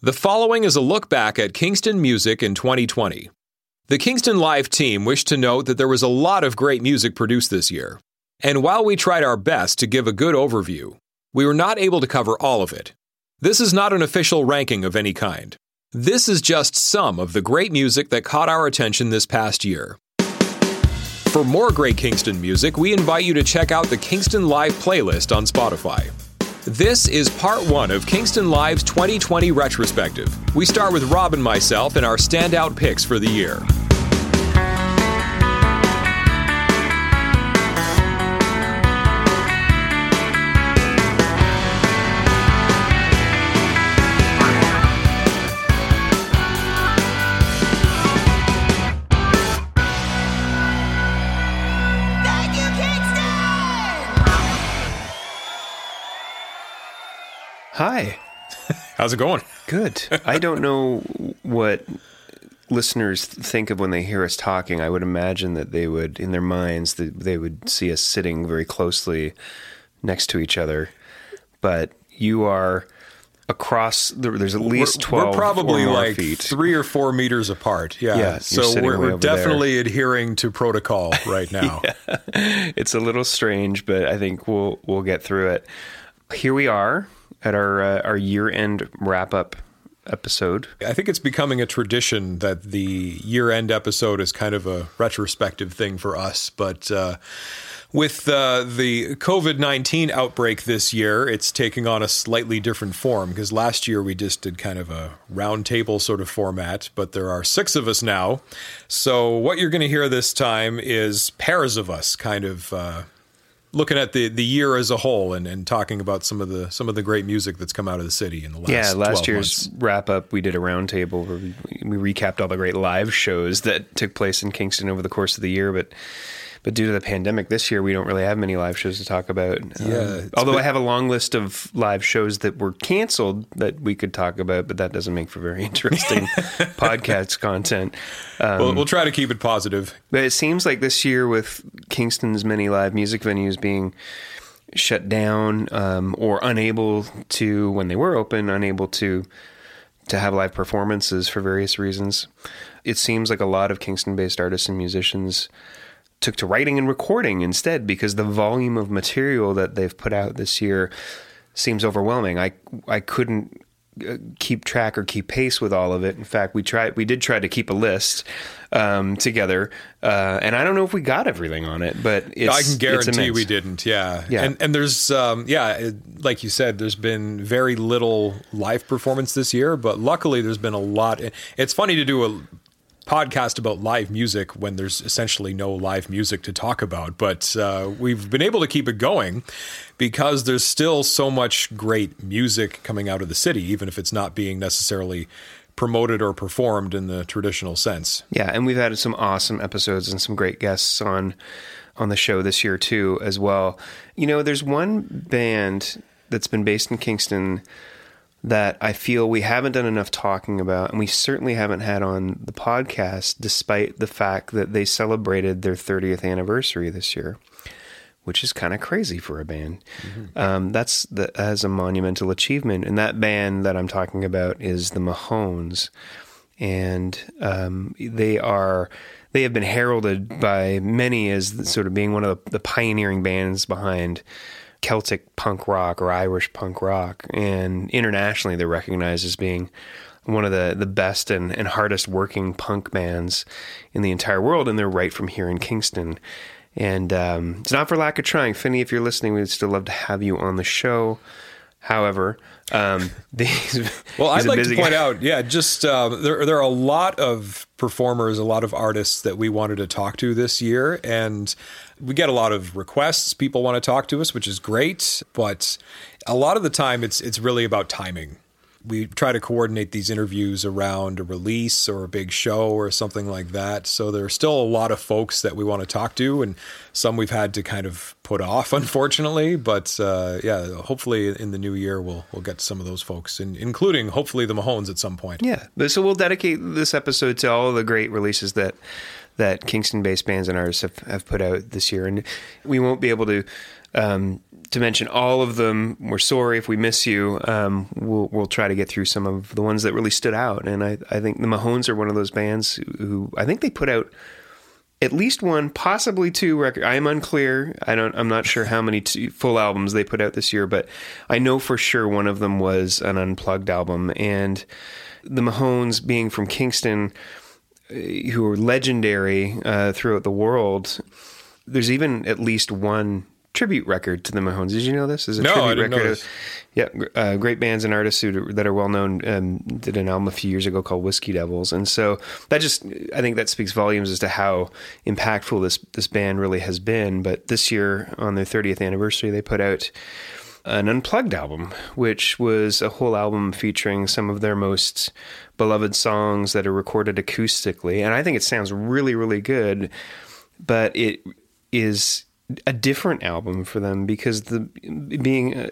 The following is a look back at Kingston music in 2020. The Kingston Live team wished to note that there was a lot of great music produced this year. And while we tried our best to give a good overview, we were not able to cover all of it. This is not an official ranking of any kind. This is just some of the great music that caught our attention this past year. For more great Kingston music, we invite you to check out the Kingston Live playlist on Spotify. This is part one of Kingston Live's 2020 retrospective. We start with Rob and myself and our standout picks for the year. Hi. How's it going? Good. I don't know what listeners think of when they hear us talking. I would imagine that they would, in their minds, that they would see us sitting very closely next to each other. But you are across. there- There's at least we're, twelve. We're probably or like feet. three or four meters apart. Yeah. Yeah, so we're, we're over there. definitely adhering to protocol right now. It's a little strange, but I think we'll we'll get through it. Here we are at our uh, our year end wrap up episode. I think it's becoming a tradition that the year end episode is kind of a retrospective thing for us. But uh, with uh, the COVID 19 outbreak this year, it's taking on a slightly different form because last year we just did kind of a roundtable sort of format, but there are six of us now. So what you're going to hear this time is pairs of us kind of. Uh, Looking at the, the year as a whole and, and talking about some of the some of the great music that's come out of the city in the last Yeah, 12 last year's months. wrap up, we did a roundtable where we, we recapped all the great live shows that took place in Kingston over the course of the year. But but due to the pandemic this year, we don't really have many live shows to talk about. Um, Yeah, it's although been- I have a long list of live shows that were canceled that we could talk about, but that doesn't make for very interesting podcast content. Um, We'll, we'll try to keep it positive. but it seems like this year, with Kingston's many live music venues being shut down um, or unable to, when they were open, unable to to have live performances for various reasons, it seems like a lot of Kingston-based artists and musicians took to writing and recording instead because the volume of material that they've put out this year seems overwhelming. I I couldn't uh, keep track or keep pace with all of it. In fact, we tried we did try to keep a list um, together, uh, and I don't know if we got everything on it, but it's, I can guarantee we didn't. Yeah. Yeah. And and there's um yeah, it- like you said, there's been very little live performance this year, but luckily there's been a lot. It's funny to do a podcast about live music when there's essentially no live music to talk about, but uh, we've been able to keep it going because there's still so much great music coming out of the city, even if it's not being necessarily promoted or performed in the traditional sense. Yeah, and we've had some awesome episodes and some great guests on on the show this year too as well. You know, there's one band that's been based in Kingston that I feel we haven't done enough talking about and we certainly haven't had on the podcast despite the fact that they celebrated their 30th anniversary this year. Which is kind of crazy for a band. Um, that's the, as a monumental achievement, and that band that I'm talking about is the Mahones and um, they are they have been heralded by many as sort of being one of the, the pioneering bands behind Celtic punk rock or Irish punk rock, and internationally they're recognized as being one of the, the best and, and hardest working punk bands in the entire world, and they're right from here in Kingston. And um, it's not for lack of trying, Finny. If you're listening, we'd still love to have you on the show. However, um, these Well, I'd like to point guy. out, yeah, just uh, there there are a lot of performers, a lot of artists that we wanted to talk to this year, and we get a lot of requests. People want to talk to us, which is great, but a lot of the time, it's it's really about timing. We try to coordinate these interviews around a release or a big show or something like that. So there are still a lot of folks that we want to talk to, and some we've had to kind of put off, unfortunately. But uh, yeah, hopefully in the new year we'll we'll get some of those folks, in, including hopefully the Mahones at some point. Yeah. So we'll dedicate this episode to all the great releases that that Kingston-based bands and artists have, have put out this year, and we won't be able to um, to mention all of them. We're sorry if we miss you. Um, we'll we'll try to get through some of the ones that really stood out, and I I think the Mahones are one of those bands who, who I think they put out at least one, possibly two record. I am unclear. I don't. I'm not sure how many two, full albums they put out this year, but I know for sure one of them was an unplugged album. And the Mahones, being from Kingston, who are legendary uh, throughout the world, there's even at least one tribute record to the Mahones. Did you know this? Is a No, tribute I didn't know record. this. Yeah, uh, great bands and artists who, that are well known um, did an album a few years ago called Whiskey Devils, and so that just I think that speaks volumes as to how impactful this this band really has been. But this year, on their 30th anniversary, they put out an unplugged album, which was a whole album featuring some of their most beloved songs that are recorded acoustically, and I think it sounds really really good. But it is a different album for them because the being a,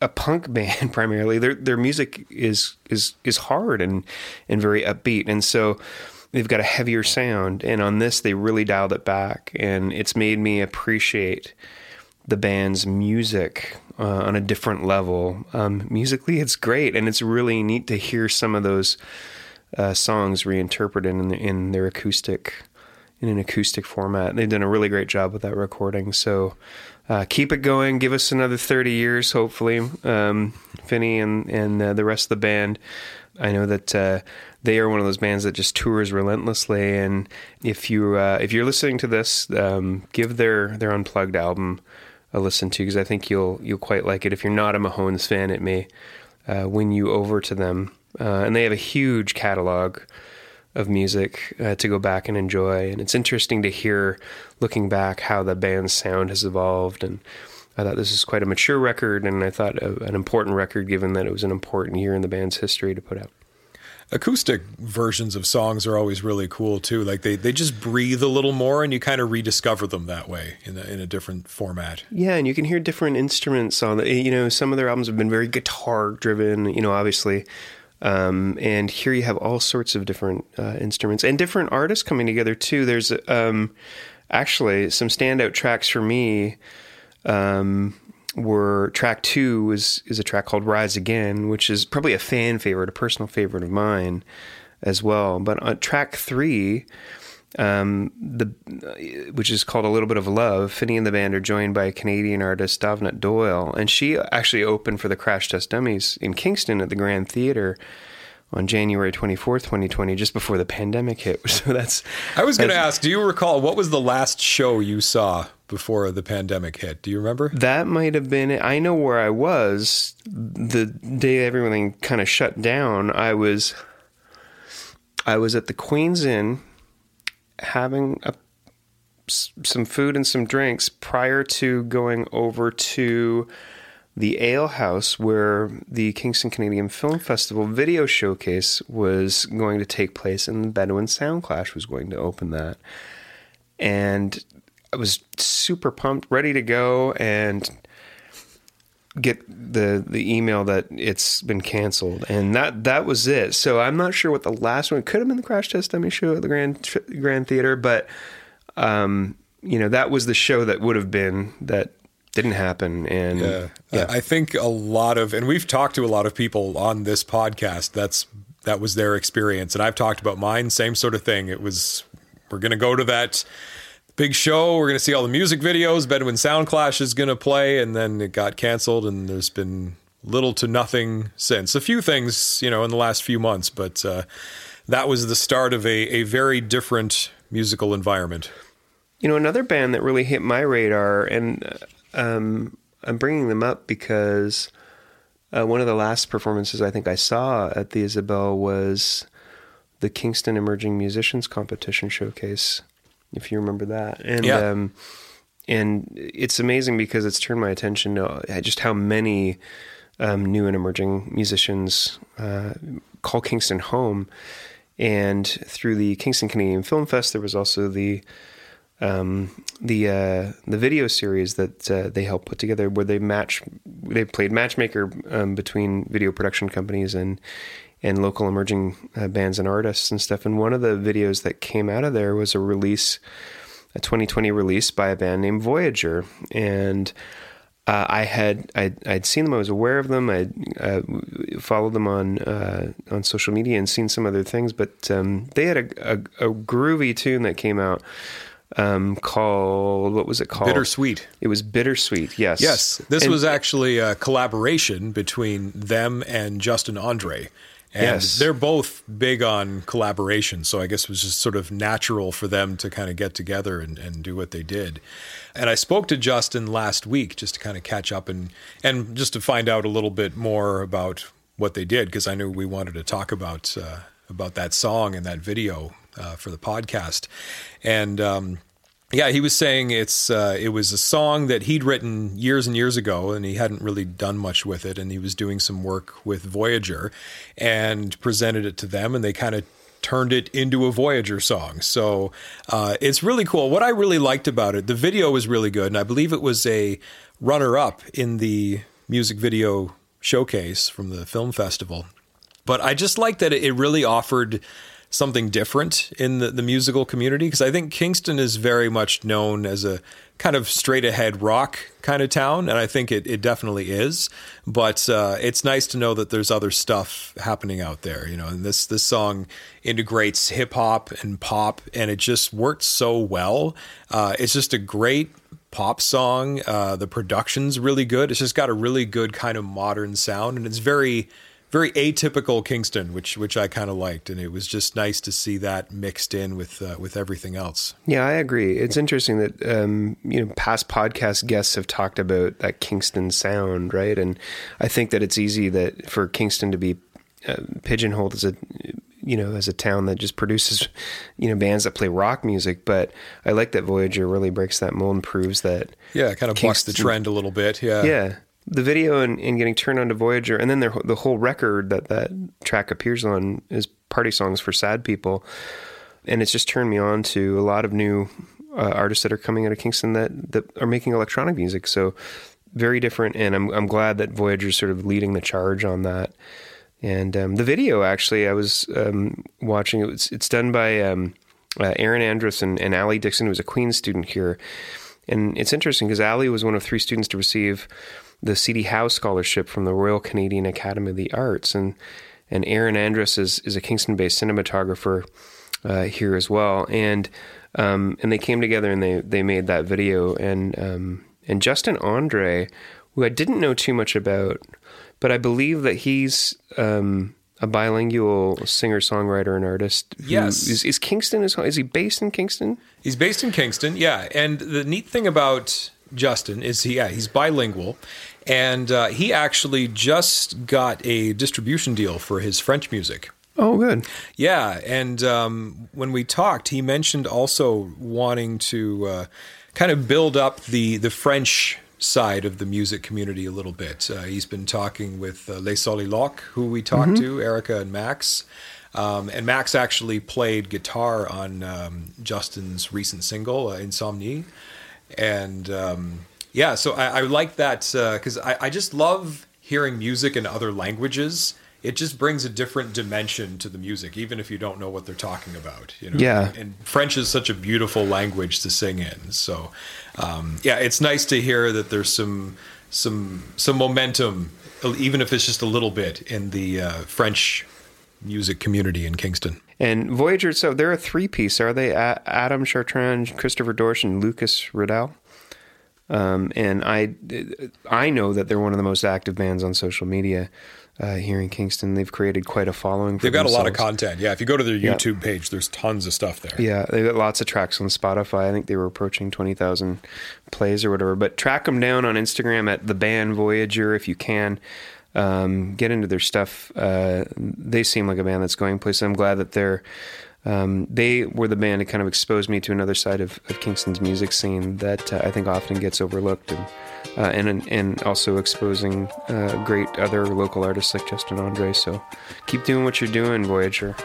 a punk band primarily their their music is is is hard and and very upbeat. And so they've got a heavier sound. And on this they really dialed it back. And it's made me appreciate the band's music uh, on a different level. Um, musically it's great. And it's really neat to hear some of those uh, songs reinterpreted in, in their acoustic in an acoustic format. They've done a really great job with that recording. So uh, keep it going. Give us another 30 years, hopefully. Um, Finny and, and uh, the rest of the band. I know that uh, they are one of those bands that just tours relentlessly. And if you uh, if you're listening to this, um, give their their unplugged album a listen to because I think you'll you'll quite like it. If you're not a Mahones fan, it may uh, win you over to them. Uh, and they have a huge catalog of music uh, to go back and enjoy. And it's interesting to hear, looking back, how the band's sound has evolved. And I thought this is quite a mature record, and I thought a, an important record given that it was an important year in the band's history to put out. Acoustic versions of songs are always really cool too. Like they, they just breathe a little more, and you kind of rediscover them that way in a, in a different format. Yeah, and you can hear different instruments on the. You know, some of their albums have been very guitar driven. You know, obviously. Um, and here you have all sorts of different uh, instruments and different artists coming together too. There's um, actually some standout tracks for me. Um, were track two is is a track called "Rise Again," which is probably a fan favorite, a personal favorite of mine as well. But on track three, um, the which is called "A Little Bit of Love," Finny and the band are joined by a Canadian artist Davnut Doyle, and she actually opened for the Crash Test Dummies in Kingston at the Grand Theater on January twenty fourth, twenty twenty, just before the pandemic hit. So that's I was going to ask, do you recall what was the last show you saw before the pandemic hit? Do you remember? That might have been it. I know where I was the day everything kind of shut down. I was I was at the Queen's Inn having a, some food and some drinks prior to going over to the Ale House where the Kingston Canadian Film Festival video showcase was going to take place and the Bedouin Soundclash was going to open that. And I was super pumped, ready to go and get the the email that it's been canceled and that that was it so i'm not sure what the last one could have been the crash test dummy show at the grand grand theater but um you know that was the show that would have been that didn't happen and Yeah. I I think a lot of, and we've talked to a lot of people on this podcast. That's that was their experience, and I've talked about mine. Same sort of thing. It was we're going to go to that big show. We're going to see all the music videos. Bedouin Soundclash is going to play, and then it got canceled, and there's been little to nothing since. A few things, you know, in the last few months, but uh, that was the start of a, a very different musical environment. You know, another band that really hit my radar, and uh, um, I'm bringing them up because uh, one of the last performances I think I saw at the Isabel was the Kingston Emerging Musicians Competition Showcase, if you remember that. And Yeah. um, and it's amazing because it's turned my attention to just how many um, new and emerging musicians uh, call Kingston home. And through the Kingston Canadian Film Fest, there was also the um, the uh, the video series that uh, they helped put together, where they match they played matchmaker um, between video production companies and and local emerging uh, bands and artists and stuff. And one of the videos that came out of there was a release, a 2020 release by a band named Voyager, and uh, I had I'd, I'd seen them. I was aware of them. I uh, followed them on uh, on social media and seen some other things. But um, they had a, a, a groovy tune that came out um, called what was it called? Bittersweet. It was bittersweet. Yes. Yes, this And- was actually a collaboration between them and Justin Andre. And Yes. they're both big on collaboration, so I guess it was just sort of natural for them to kind of get together and, and do what they did. And I spoke to Justin last week just to kind of catch up and and just to find out a little bit more about what they did because I knew we wanted to talk about uh, about that song and that video uh, for the podcast. And um, yeah, he was saying it's uh, it was a song that he'd written years and years ago, and he hadn't really done much with it. And he was doing some work with Voyager, and presented it to them, and they kind of turned it into a Voyager song. So uh, it's really cool. What I really liked about it, the video was really good, and I believe it was a runner-up in the music video showcase from the film festival. But I just like that it really offered something different in the, the musical community because I think Kingston is very much known as a kind of straight ahead rock kind of town, and I think it, it definitely is. But uh, it's nice to know that there's other stuff happening out there, you know. And this this song integrates hip hop and pop, and it just worked so well. Uh, it's just a great pop song. Uh, the production's really good. It's just got a really good kind of modern sound, and it's very, very atypical Kingston, which which I kind of liked, and it was just nice to see that mixed in with uh, with everything else. Yeah, I agree. It's interesting that um, you know past podcast guests have talked about that Kingston sound, right? And I think that it's easy that for Kingston to be uh, pigeonholed as a you know as a town that just produces you know bands that play rock music. But I like that Voyager really breaks that mold and proves that Yeah, kind of bucks the trend a little bit. Yeah, yeah. The video and, and getting turned on to Voyager, and then their, the whole record that that track appears on is party songs for sad people, and it's just turned me on to a lot of new uh, artists that are coming out of Kingston that that are making electronic music. So very different, and I'm I'm glad that Voyager's sort of leading the charge on that. And um, the video, actually, I was um, watching. It was, it's done by um, uh, Aaron Andrus and, and Ali Dixon, who was a Queen's student here. And it's interesting because Ali was one of three students to receive the C.D. Howe Scholarship from the Royal Canadian Academy of the Arts. And and Aaron Andrus is, is a Kingston-based cinematographer uh, here as well. And um, and they came together and they they made that video. And um, and Justin Andre, who I didn't know too much about, but I believe that he's um, a bilingual singer songwriter and artist. Yes. is, is Kingston is is he based in Kingston? He's based in Kingston, yeah. And the neat thing about Justin is he, yeah, he's bilingual, and uh, he actually just got a distribution deal for his French music. Oh, good. Yeah, and um, when we talked, he mentioned also wanting to uh, kind of build up the the French side of the music community a little bit. Uh, he's been talking with uh, Les Soliloques, who we talked to, Erica and Max. Um, and Max actually played guitar on um, Justin's recent single, uh, Insomnie. And um, yeah, so I, I like that because I, I just love hearing music in other languages. It just brings a different dimension to the music, even if you don't know what they're talking about. You know? Yeah. And French is such a beautiful language to sing in. So, um, yeah, it's nice to hear that there's some some some momentum, even if it's just a little bit, in the uh, French music community in Kingston. And Voyager, so they're a three piece, are they? A- Adam Chartrand, Christopher Dorsch, and Lucas Riddell. Um, and I, I know that they're one of the most active bands on social media uh, here in Kingston. They've created quite a following. For They've got a lot of content. Yeah, if you go to their Yeah. YouTube page, there's tons of stuff there. Yeah, they've got lots of tracks on Spotify. I think they were approaching 20,000 plays or whatever. But track them down on Instagram at the band Voyager if you can. Um, get into their stuff. Uh, they seem like a band that's going places. I'm glad that they're. Um, they were the band that kind of exposed me to another side of, of Kingston's music scene that uh, I think often gets overlooked, and uh, and and also exposing uh, great other local artists like Justin Andre. So keep doing what you're doing, Voyager.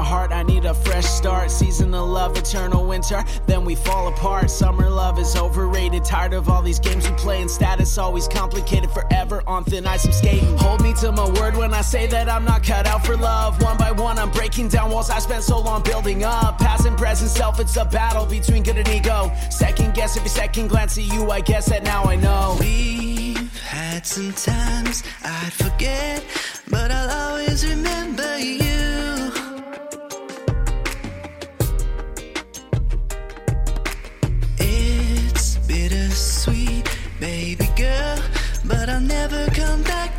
my heart, I need a fresh start. Season of love, eternal winter, then we fall apart. Summer love is overrated, tired of all these games we play, and status always complicated. Forever on thin ice, I'm skating. Hold me to my word when I say that I'm not cut out for love. One by one, I'm breaking down walls I spent so long building up. Past and present self, it's a battle between good and ego. Second guess every second glance at you, I guess that now I know. We've had some times I'd forget, but I'll always remember.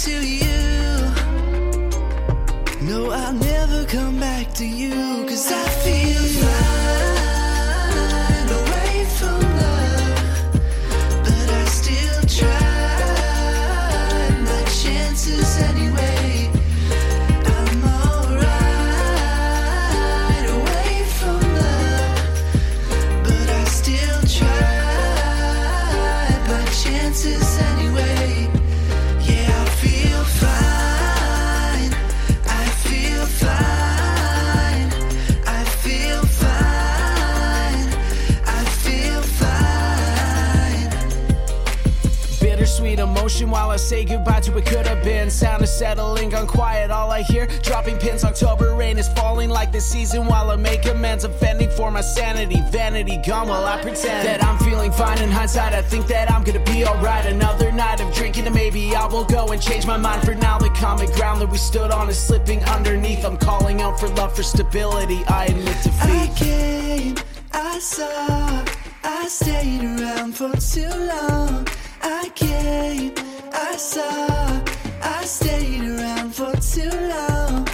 To you. No, I'll never come back to you, cause I feel say goodbye to what could have been. Sound is settling, gone quiet. All I hear, dropping pins. October rain is falling like the season while I make amends. I'm fending for my sanity, vanity gone while I pretend that I'm feeling fine. In hindsight, I think that I'm gonna be alright. Another night of drinking, and maybe I will go and change my mind. For now, the common ground that we stood on is slipping underneath. I'm calling out for love, for stability. I admit defeat. I came, I saw, I stayed around for too long. I came, I I stayed around for too long.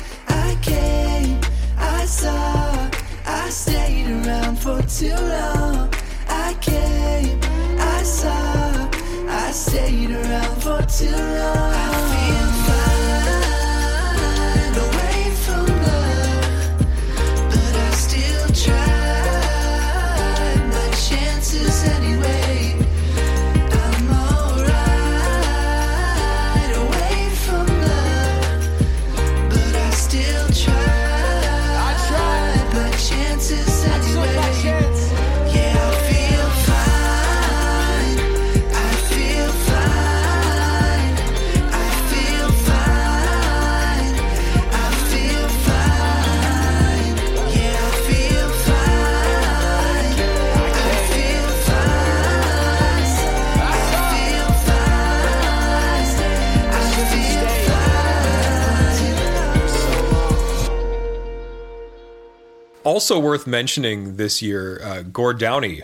Also worth mentioning this year, uh, Gord Downie.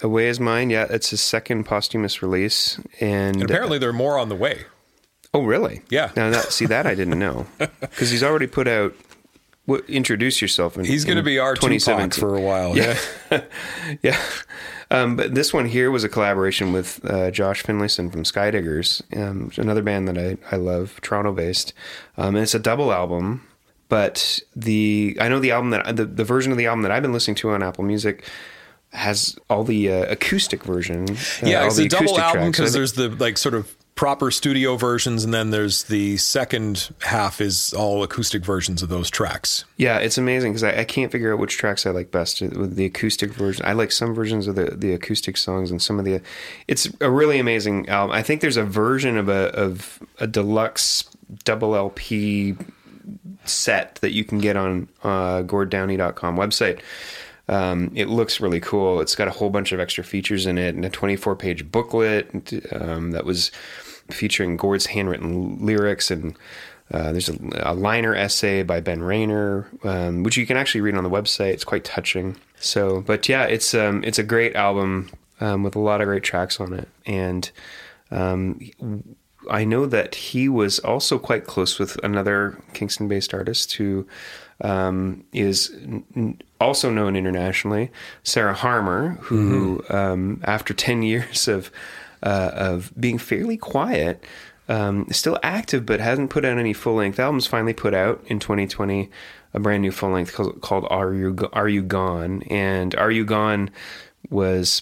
Away is Mine. Yeah, it's his second posthumous release, and, And apparently, there are more on the way. oh, really? Yeah. Now that see that I didn't know because he's already put out. What, introduce yourself. In, He's going to be our Tupac 2017. for a while. Yeah. yeah. Um, but this one here was a collaboration with uh, Josh Finlayson from Skydiggers, um, another band that I, I love, Toronto based. Um, and it's a double album. But the I know the album that the, the version of the album that I've been listening to on Apple Music has all the uh, acoustic version. uh, yeah, it's the a double album because there's the like sort of proper studio versions, and then there's the second half is all acoustic versions of those tracks. Yeah, it's amazing because I, I can't figure out which tracks I like best with the acoustic version. I like some versions of the, the acoustic songs and some of the. It's a really amazing album. I think there's a version of a of a deluxe double LP set that you can get on uh, GordDownie.com website. Um, it looks really cool. It's got a whole bunch of extra features in it and a 24 page booklet um, that was featuring Gord's handwritten lyrics and uh, there's a, a liner essay by Ben Rayner, um, which you can actually read on the website. It's quite touching. So, but yeah, it's um, it's a great album um, with a lot of great tracks on it, and um, I know that he was also quite close with another Kingston-based artist who um, is n- also known internationally, Sarah Harmer, who um, after ten years of uh, of being fairly quiet um, still active, but hasn't put out any full length albums. Finally, put out in 2020 a brand new full length called, called "Are You Are You Gone?" And "Are You Gone" was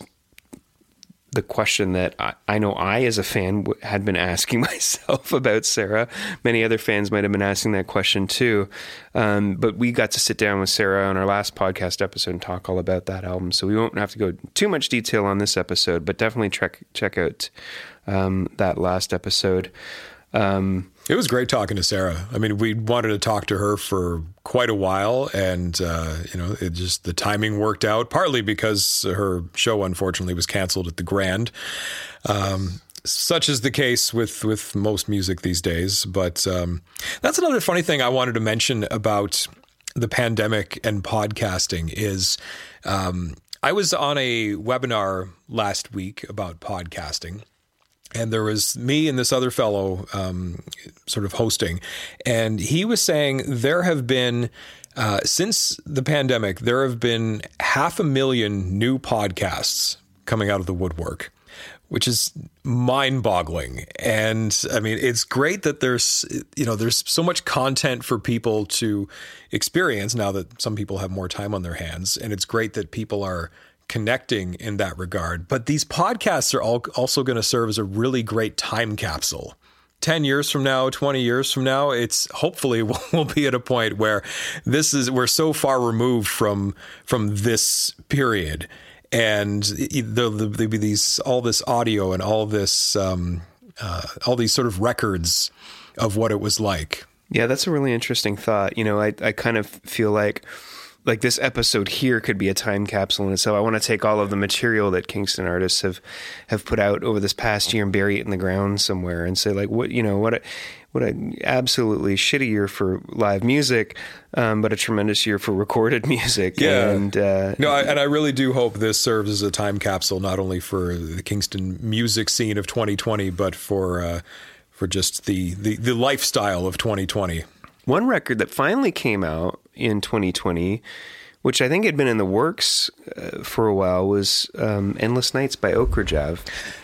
the question that I, I know I, as a fan, w- had been asking myself about Sarah. Many other fans might have been asking that question too. Um, but we got to sit down with Sarah on our last podcast episode and talk all about that album. So we won't have to go too much detail on this episode, but definitely check check out um, that last episode. Um, It was great talking to Sarah. I mean, we wanted to talk to her for quite a while, and uh, you know, it just the timing worked out. Partly because her show, unfortunately, was canceled at the Grand. Um, such is the case with with most music these days. But um, that's another funny thing I wanted to mention about the pandemic and podcasting is. Um, I was on a webinar last week about podcasting and there was me and this other fellow um, sort of hosting, and he was saying there have been uh, since the pandemic there have been half a million new podcasts coming out of the woodwork, which is mind-boggling. And I mean, it's great that there's you know there's so much content for people to experience now that some people have more time on their hands, and it's great that people are connecting in that regard. But these podcasts are all also going to serve as a really great time capsule. 10 years from now, 20 years from now, it's hopefully we'll be at a point where this is we're so far removed from from this period and there'll, there'll be these all this audio and all this um, uh, all these sort of records of what it was like. Yeah, that's a really interesting thought. You know, I, I kind of feel like like this episode here could be a time capsule in itself. I want to take all of the material that Kingston artists have have put out over this past year and bury it in the ground somewhere and say like what you know what a, what a absolutely shitty year for live music, um, but a tremendous year for recorded music. Yeah. and uh, No, I, and I really do hope this serves as a time capsule, not only for the Kingston music scene of 2020, but for uh, for just the, the the lifestyle of 2020. One record that finally came out in 2020, which I think had been in the works uh, for a while, was um, "Endless Nights" by Okrajav.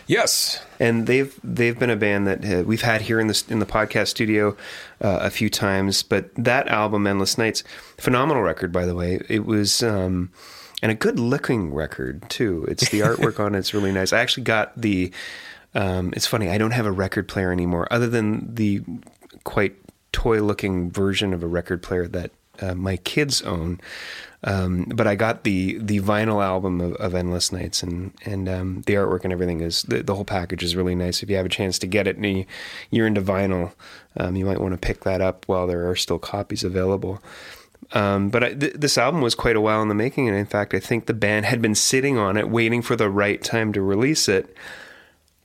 Yes, and they've they've been a band that uh, we've had here in the in the podcast studio uh, a few times. But that album, "Endless Nights," phenomenal record, by the way. It was. Um, and a good looking record too. It's the artwork on it's really nice. I actually got the. Um, it's funny. I don't have a record player anymore, other than the quite toy looking version of a record player that uh, my kids own. Um, but I got the the vinyl album of, of Endless Nights, and and um, the artwork and everything is the, the, whole package is really nice. If you have a chance to get it and you, are into vinyl, um, you might want to pick that up while there are still copies available. Um, but I, th- this album was quite a while in the making, and in fact, I think the band had been sitting on it, waiting for the right time to release it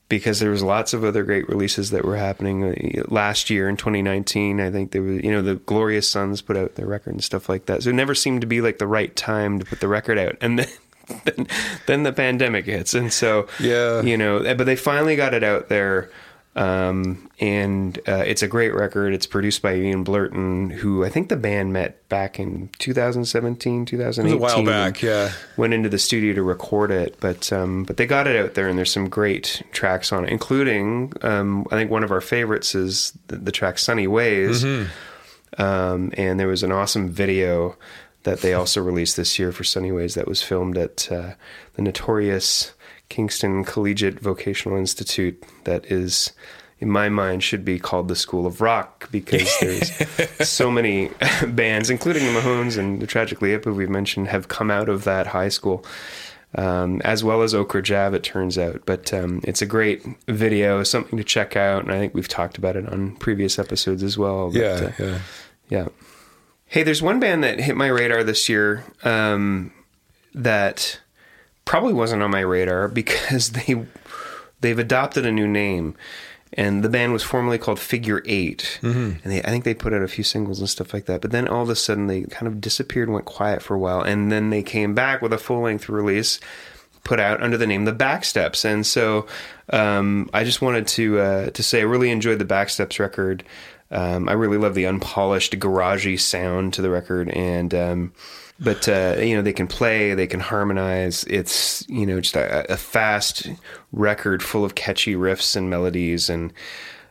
because there was lots of other great releases that were happening uh, last year in 2019. I think there was, you know, the Glorious Sons put out their record and stuff like that. So it never seemed to be like the right time to put the record out. And then, then, then the pandemic hits. And so, yeah, you know, but they finally got it out there. Um, and uh, it's a great record. It's produced by Ian Blurton, who I think the band met back in 2017, 2018. a while back, yeah. Went into the studio to record it, but um, but they got it out there, and there's some great tracks on it, including um, I think one of our favorites is the, the track "Sunny Ways," mm-hmm. Um, and there was an awesome video that they also released this year for "Sunny Ways" that was filmed at uh, the notorious Kingston Collegiate Vocational Institute that is in my mind should be called the School of Rock because there's so many bands including the Mahones and the Tragically Hip who we've mentioned have come out of that high school um, as well as Okrajav it turns out. But um, it's a great video something to check out and I think we've talked about it on previous episodes as well but, yeah, uh, yeah. yeah. Hey there's one band that hit my radar this year um, that probably wasn't on my radar because they they've adopted a new name and the band was formerly called Figure 8 mm-hmm. and they, I think they put out a few singles and stuff like that. But then all of a sudden they kind of disappeared, went quiet for a while, and then they came back with a full length release put out under the name The Backsteps. And so um, I just wanted to uh, to say I really enjoyed the Backsteps record. Um, I really love the unpolished, garagey sound to the record, and um, but uh, you know they can play, they can harmonize. It's you know just a, a, fast record full of catchy riffs and melodies and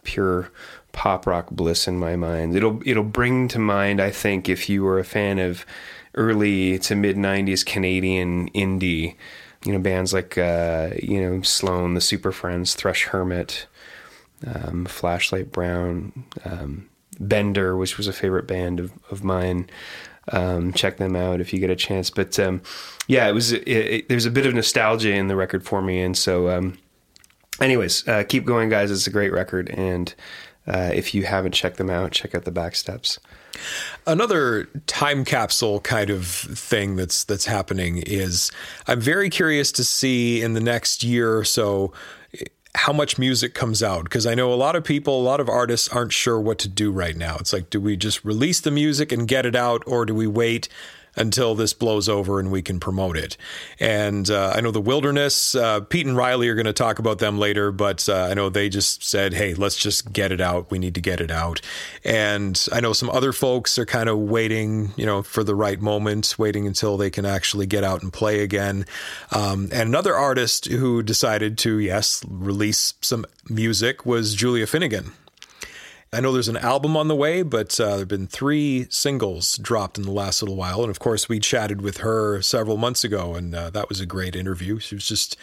pure pop rock bliss in my mind. It'll it'll bring to mind, I think, if you were a fan of early to mid '90s Canadian indie. you know, bands like, uh, you know, Sloan, the Superfriendz, Thrush Hermit, um, Flashlight Brown, um, Bender, which was a favorite band of, of mine. Um, check them out if you get a chance. But um, yeah, it was. There's a bit of nostalgia in the record for me, and so, um, anyways, uh, keep going, guys. It's a great record, and uh, if you haven't checked them out, check out the back steps. Another time capsule kind of thing that's that's happening is I'm very curious to see in the next year or so how much music comes out because I know a lot of people, a lot of artists aren't sure what to do right now. It's like, do we just release the music and get it out, or do we wait until this blows over and we can promote it. And uh, I know the Wilderness, uh, Pete and Riley are going to talk about them later, but uh, I know they just said, hey, let's just get it out. We need to get it out. And I know some other folks are kind of waiting, you know, for the right moment, waiting until they can actually get out and play again. Um, and another artist who decided to, yes, release some music was Julia Finnegan. I know there's an album on the way, but uh, there have been three singles dropped in the last little while. And of course, we chatted with her several months ago, and uh, that was a great interview. She was just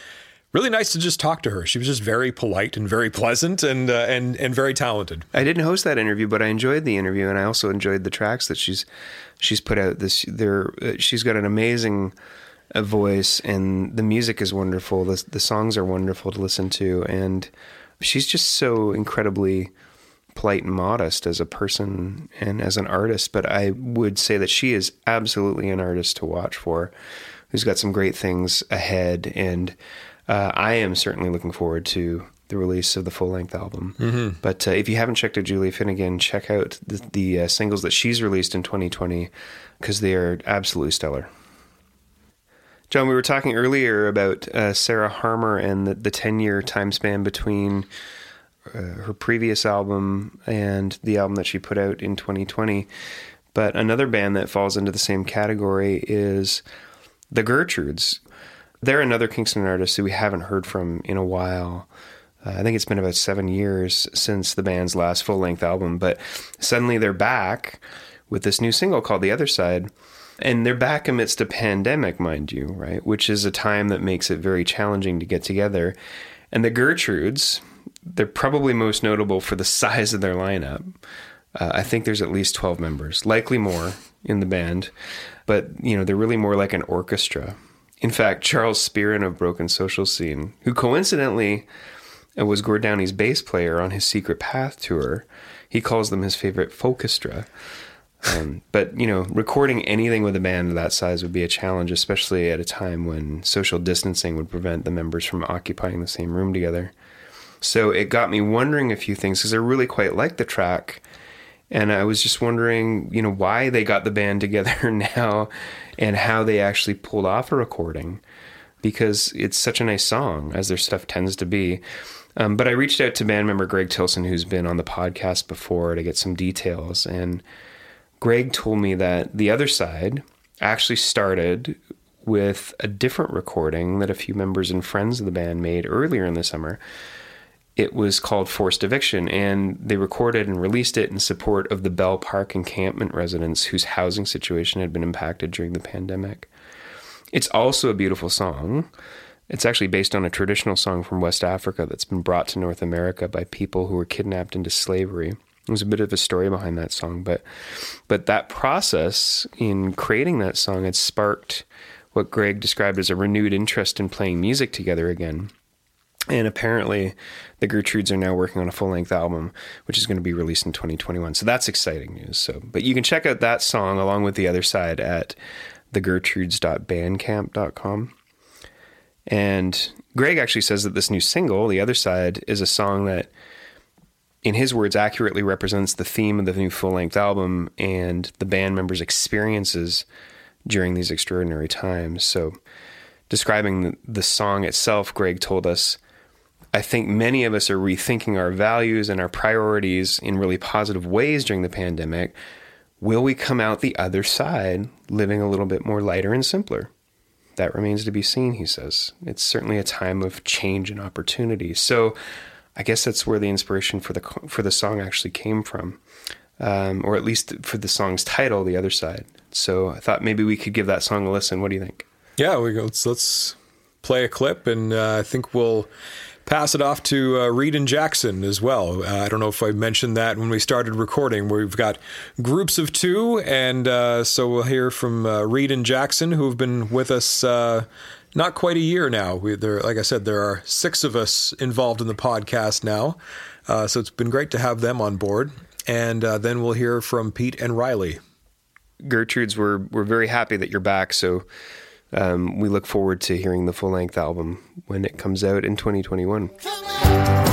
really nice to just talk to her. She was just very polite and very pleasant and uh, and and very talented. I didn't host that interview, but I enjoyed the interview, and I also enjoyed the tracks that she's she's put out. This there, uh, she's got an amazing uh, voice, and the music is wonderful. The the songs are wonderful to listen to, and she's just so incredibly polite and modest as a person and as an artist, but I would say that she is absolutely an artist to watch for, who's got some great things ahead. And uh, I am certainly looking forward to the release of the full length album. Mm-hmm. But uh, if you haven't checked out Julia Finnegan, check out the, the uh, singles that she's released in 2020 because they are absolutely stellar. John, we were talking earlier about uh, Sarah Harmer and the, the 10 year time span between uh, her previous album and the album that she put out in 2020. But another band that falls into the same category is the Gertrudes. They're another Kingston artist who we haven't heard from in a while. Uh, I think it's been about seven years since the band's last full length album, but suddenly they're back with this new single called The Other Side. And they're back amidst a pandemic, mind you, right? Which is a time that makes it very challenging to get together. And the Gertrudes, they're probably most notable for the size of their lineup. Uh, I think there's at least 12 members, likely more in the band, but you know, they're really more like an orchestra. In fact, Charles Spearin of Broken Social Scene, who coincidentally uh, was Gord Downie's bass player on his Secret Path tour, he calls them his favorite folkestra. Um, but you know, recording anything with a band that size would be a challenge, especially at a time when social distancing would prevent the members from occupying the same room together. So it got me wondering a few things because I really quite liked the track. And I was just wondering, you know, why they got the band together now and how they actually pulled off a recording because it's such a nice song, as their stuff tends to be. Um, but I reached out to band member Greg Tilson, who's been on the podcast before, to get some details. And Greg told me that the other side actually started with a different recording that a few members and friends of the band made earlier in the summer it was called Forced Eviction, and they recorded and released it in support of the Belle Park encampment residents whose housing situation had been impacted during the pandemic. It's also a beautiful song. It's actually based on a traditional song from West Africa that's been brought to North America by people who were kidnapped into slavery. There's a bit of a story behind that song, but but that process in creating that song had sparked what Greg described as a renewed interest in playing music together again. And apparently, the Gertrudes are now working on a full length album, which is going to be released in 2021. So that's exciting news. So, but you can check out that song along with the other side at thegertrudes.bandcamp.com. And Greg actually says that this new single, The Other Side, is a song that, in his words, accurately represents the theme of the new full length album and the band members' experiences during these extraordinary times. So, describing the, the song itself, Greg told us I think many of us are rethinking our values and our priorities in really positive ways during the pandemic. Will we come out the other side living a little bit more lighter and simpler? That remains to be seen, he says. It's certainly a time of change and opportunity. So I guess that's where the inspiration for the for the song actually came from, um, or at least for the song's title, "The Other Side." So I thought maybe we could give that song a listen. What do you think? Yeah, we go. Let's, let's play a clip, and uh, I think we'll pass it off to uh, Reed and Jackson as well. Uh, I don't know if I mentioned that when we started recording. We've got groups of two, and uh, so we'll hear from uh, Reed and Jackson, who have been with us uh, not quite a year now. We, there, like I said, there are six of us involved in the podcast now, uh, so it's been great to have them on board. And then we'll hear from Pete and Riley. Gertrude's, we're we're very happy that you're back. So um, we look forward to hearing the full length album when it comes out in 2021.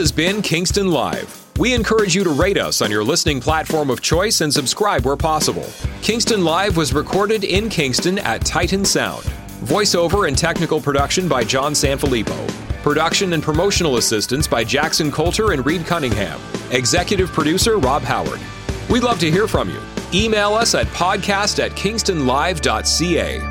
Has been Kingston Live. We encourage you to rate us on your listening platform of choice and subscribe where possible. Kingston Live was recorded in Kingston at Titan Sound. Voiceover and technical production by John Sanfilippo. Production and promotional assistance by Jackson Coulter and Reed Cunningham. Executive producer Rob Howard. We'd love to hear from you. Email us at podcast at kingstonlive.ca.